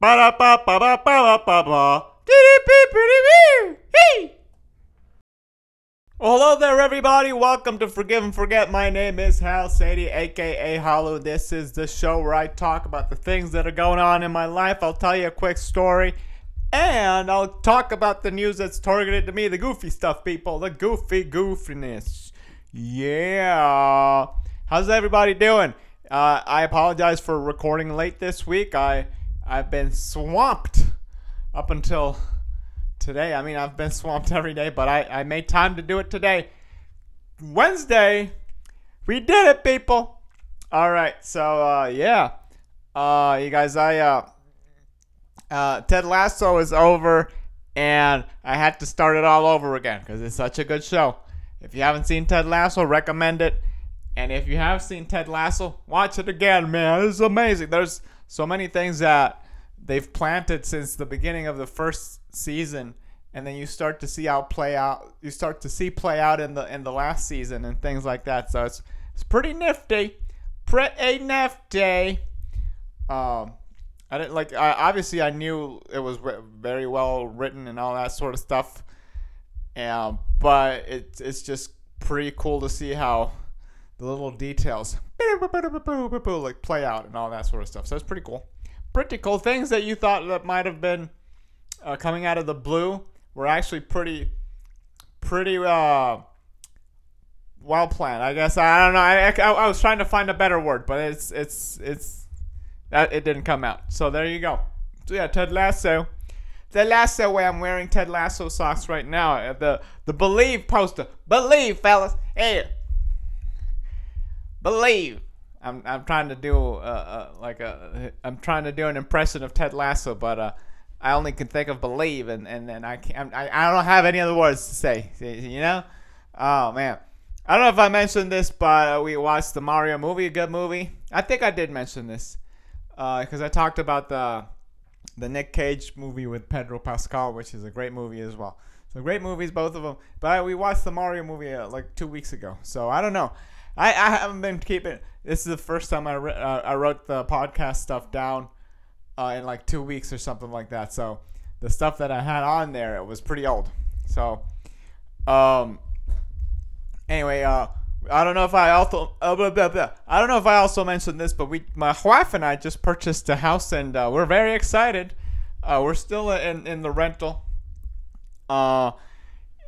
Ba da ba ba ba ba ba ba. Well, hello there, everybody. Welcome to Forgive and Forget. My name is Hal Sadie, aka Khalu. This is the show where I talk about the things that are going on in my life. I'll tell you a quick story, and I'll talk about the news that's targeted to me, the goofy stuff, people, the goofy goofiness. Yeah. How's everybody doing? Uh, I apologize for recording late this week. I I've been swamped up until today. I mean, I've been swamped every day, but I, I made time to do it today. Wednesday, we did it, people. All right, so uh, yeah, uh, you guys, I uh, uh, Ted Lasso is over, and I had to start it all over again because it's such a good show. If you haven't seen Ted Lasso, recommend it. And if you have seen Ted Lasso, watch it again, man. It's amazing. There's so many things that they've planted since the beginning of the first season and then you start to see how play out you start to see play out in the in the last season and things like that so it's it's pretty nifty pretty nifty um i didn't like I, obviously i knew it was very well written and all that sort of stuff um but it's it's just pretty cool to see how the little details like play out and all that sort of stuff. So it's pretty cool. Pretty cool things that you thought that might have been uh, coming out of the blue were actually pretty, pretty uh, well planned. I guess I don't know. I, I, I was trying to find a better word, but it's it's it's that it didn't come out. So there you go. So yeah, Ted Lasso. The Lasso way I'm wearing Ted Lasso socks right now. The the Believe poster. Believe, fellas. Hey, believe. I'm I'm trying to do uh, uh, like a I'm trying to do an impression of Ted Lasso, but uh, I only can think of believe, and and then I can't I, I don't have any other words to say. You know? Oh man, I don't know if I mentioned this, but uh, we watched the Mario movie, a good movie. I think I did mention this because uh, I talked about the the Nick Cage movie with Pedro Pascal, which is a great movie as well. So great movies, both of them. But we watched the Mario movie uh, like two weeks ago, so I don't know. I, I haven't been keeping. This is the first time I re- uh, I wrote the podcast stuff down uh, in like two weeks or something like that. So the stuff that I had on there it was pretty old. So um anyway uh I don't know if I also uh, blah, blah, blah. I don't know if I also mentioned this, but we my wife and I just purchased a house and uh, we're very excited. Uh, we're still in in the rental. Uh,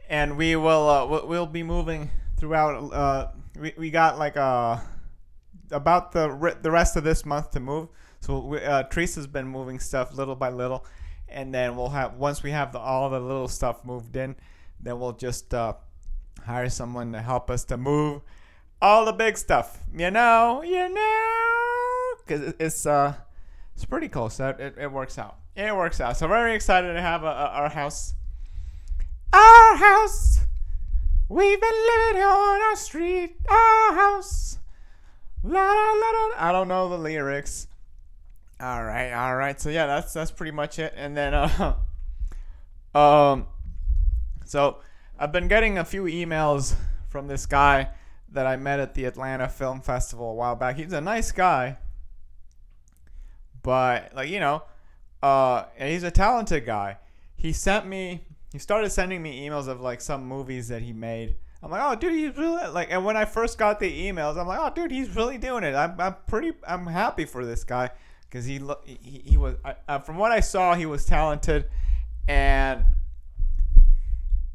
and we will uh, we'll be moving throughout uh we, we got like uh about the the rest of this month to move. So we, uh, Teresa's been moving stuff little by little, and then we'll have once we have the, all the little stuff moved in, then we'll just uh, hire someone to help us to move all the big stuff. You know, you know, because it's uh it's pretty close. So it, it works out. It works out. So very excited to have a, a, our house. Our house. We've been living on our street, our house. La, la, la, I don't know the lyrics. All right, all right. So yeah, that's that's pretty much it. And then uh, um, so I've been getting a few emails from this guy that I met at the Atlanta Film Festival a while back. He's a nice guy, but like you know, uh, he's a talented guy. He sent me he started sending me emails of like some movies that he made. I'm like, oh, dude, he's really like. And when I first got the emails, I'm like, oh, dude, he's really doing it. I'm, I'm pretty, I'm happy for this guy because he, he, he was, uh, from what I saw, he was talented, and,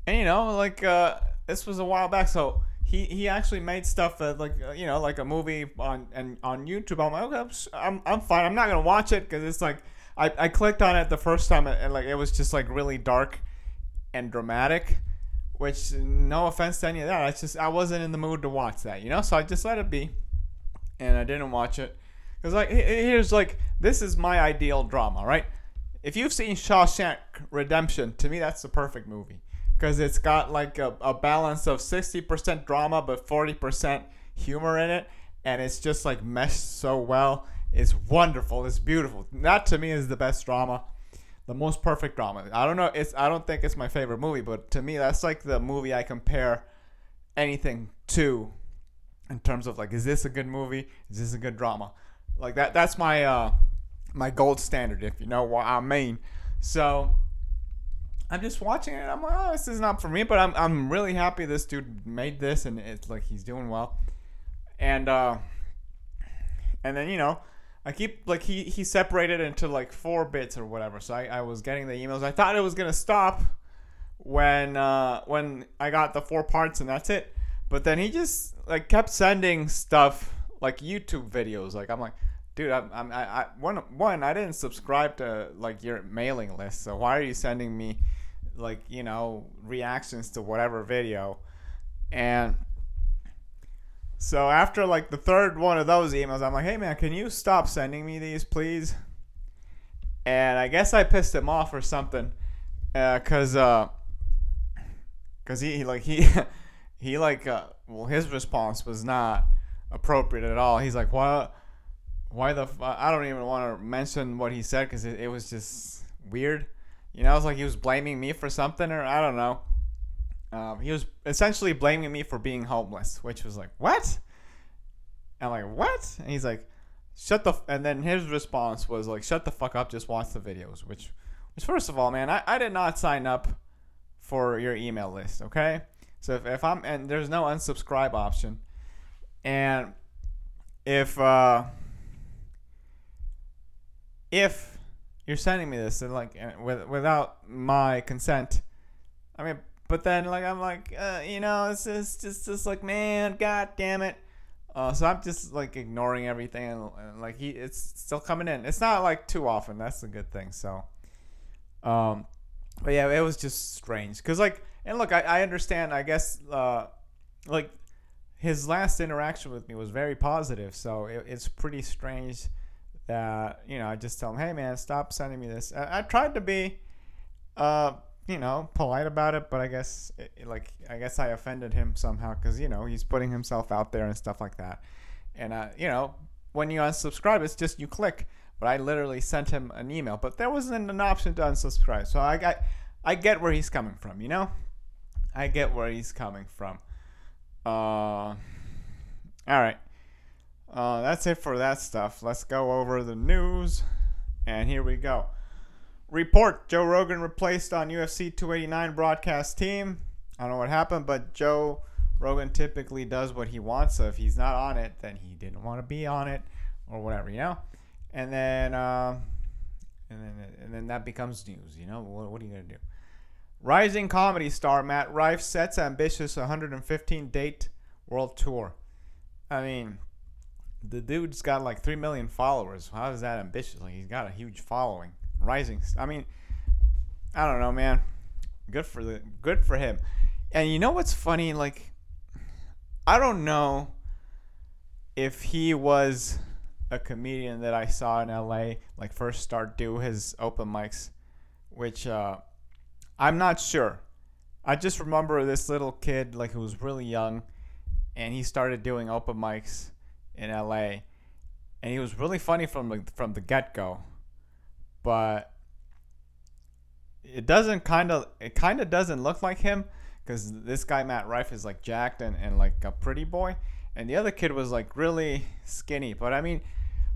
and you know, like, uh, this was a while back, so he, he actually made stuff that like, uh, you know, like a movie on and on YouTube. I'm like, okay, I'm, I'm, I'm fine. I'm not gonna watch it because it's like, I, I clicked on it the first time and, and like it was just like really dark and dramatic. Which, no offense to any of that, I just I wasn't in the mood to watch that, you know. So I just let it be, and I didn't watch it. Cause like here's like this is my ideal drama, right? If you've seen Shawshank Redemption, to me that's the perfect movie because it's got like a, a balance of 60% drama but 40% humor in it and it's just like meshed so well it's wonderful it's beautiful that to me is the best drama the most perfect drama. I don't know. It's I don't think it's my favorite movie, but to me, that's like the movie I compare anything to in terms of like, is this a good movie? Is this a good drama? Like that. That's my uh, my gold standard, if you know what I mean. So I'm just watching it. I'm like, oh, this is not for me, but I'm I'm really happy this dude made this, and it's like he's doing well. And uh, and then you know, I keep like he he separated into like four bits or whatever. So I, I was getting the emails. I thought it was gonna stop when uh when I got the four parts and that's it. But then he just like kept sending stuff like YouTube videos. Like I'm like, dude, I'm, I'm I, I one one I didn't subscribe to like your mailing list. So why are you sending me like you know reactions to whatever video? And so after like the third one of those emails, I'm like, hey man, can you stop sending me these, please? And I guess I pissed him off or something, uh, cause uh, cause he, like he he like uh, well his response was not appropriate at all. He's like, what? Why the? F-? I don't even want to mention what he said because it, it was just weird. You know, it's like he was blaming me for something, or I don't know. Um, he was essentially blaming me for being homeless, which was like, what? I'm like, what? And he's like, shut the. F-. And then his response was like, shut the fuck up, just watch the videos. Which, which first of all, man, I, I did not sign up for your email list. Okay, so if, if I'm and there's no unsubscribe option, and if uh, if you're sending me this and like with, without my consent, I mean, but then like I'm like, uh, you know, it's just just just like man, god damn it. Uh, so I'm just like ignoring everything and, and, like he it's still coming in. It's not like too often. That's a good thing. So, um, but yeah, it was just strange because like and look, I, I understand. I guess uh, like his last interaction with me was very positive. So it, it's pretty strange that you know I just tell him, hey man, stop sending me this. I, I tried to be, uh, you know, polite about it, but I guess it, like I guess I offended him somehow because you know he's putting himself out there and stuff like that. And uh, you know, when you unsubscribe, it's just you click. But I literally sent him an email, but there wasn't an option to unsubscribe. So I got, I get where he's coming from. You know, I get where he's coming from. Uh, all right. Uh, that's it for that stuff. Let's go over the news. And here we go. Report Joe Rogan replaced on UFC 289 broadcast team. I don't know what happened, but Joe Rogan typically does what he wants. So if he's not on it, then he didn't want to be on it or whatever, you know? And then, uh, and then, and then that becomes news, you know? What, what are you going to do? Rising comedy star Matt Rife sets ambitious 115 date world tour. I mean, the dude's got like 3 million followers. How is that ambitious? Like, he's got a huge following. Rising. I mean, I don't know, man. Good for the good for him. And you know what's funny? Like, I don't know if he was a comedian that I saw in LA, like first start do his open mics, which uh, I'm not sure. I just remember this little kid, like who was really young, and he started doing open mics in LA, and he was really funny from the, from the get go, but it doesn't kind of it kind of doesn't look like him because this guy Matt Rife is like jacked and, and like a pretty boy, and the other kid was like really skinny. But I mean,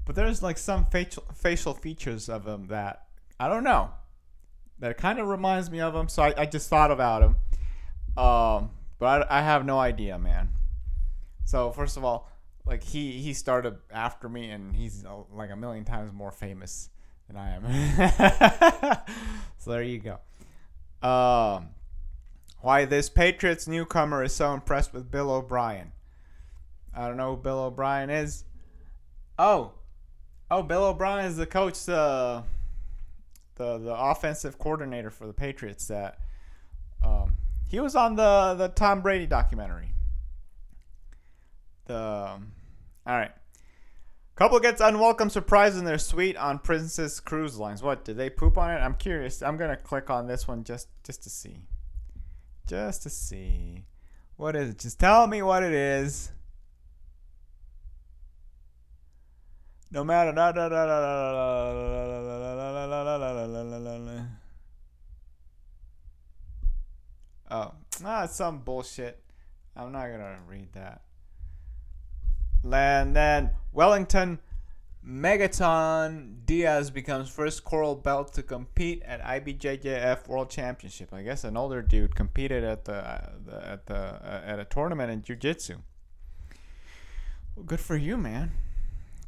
but there's like some facial facial features of him that I don't know that kind of reminds me of him. So I, I just thought about him. Um, but I, I have no idea, man. So first of all, like he he started after me, and he's uh, like a million times more famous I am. so there you go. Um, why this Patriots newcomer is so impressed with Bill O'Brien? I don't know who Bill O'Brien is. Oh, oh, Bill O'Brien is the coach. Uh, the the offensive coordinator for the Patriots that um, he was on the the Tom Brady documentary. The um, all right. Couple gets unwelcome surprise in their suite on Princess Cruise Lines. What did they poop on it? I'm curious. I'm gonna click on this one just just to see, just to see. What is it? Just tell me what it is. No matter. Oh, ah, some bullshit. I'm not gonna read that. And then Wellington Megaton Dias becomes first coral belt to compete at IBJJF World Championship. I guess an older dude competed at the, uh, the at the uh, at a tournament in jiu-jitsu. Well, good for you, man.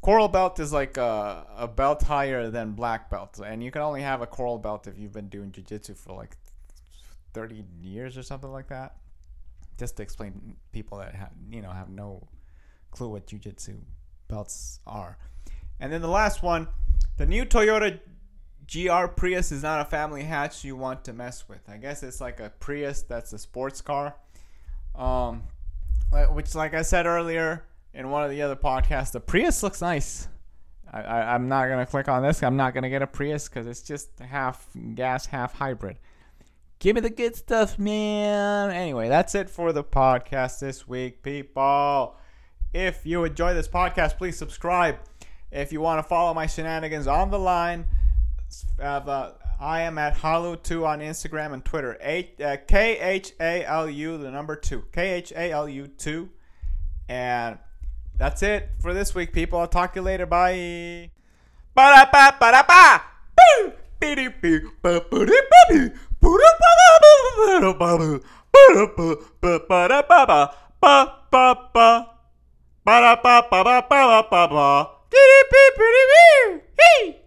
Coral belt is like a, a belt higher than black belt, and you can only have a coral belt if you've been doing jiu-jitsu for like 30 years or something like that. Just to explain people that have, you know have no clue what jiu-jitsu belts are. And then the last one, the new Toyota GR Prius is not a family hatch you want to mess with. I guess it's like a Prius that's a sports car. Um, which, like I said earlier in one of the other podcasts, the Prius looks nice. I, I'm not gonna click on this. I'm not gonna get a Prius because it's just half gas, half hybrid. Give me the good stuff, man. Anyway, that's it for the podcast this week, people. If you enjoy this podcast, please subscribe. If you want to follow my shenanigans on the line, uh, I am at Khalu2 on Instagram and Twitter. uh, K H A L U, the number two. K H A L U 2. And that's it for this week, people. I'll talk to you later. Bye. Ba-da-ba, ba-da-ba. Ba-da-ba-ba-ba-ba-ba. Ba-da-ba-ba-ba-ba-ba. Hey!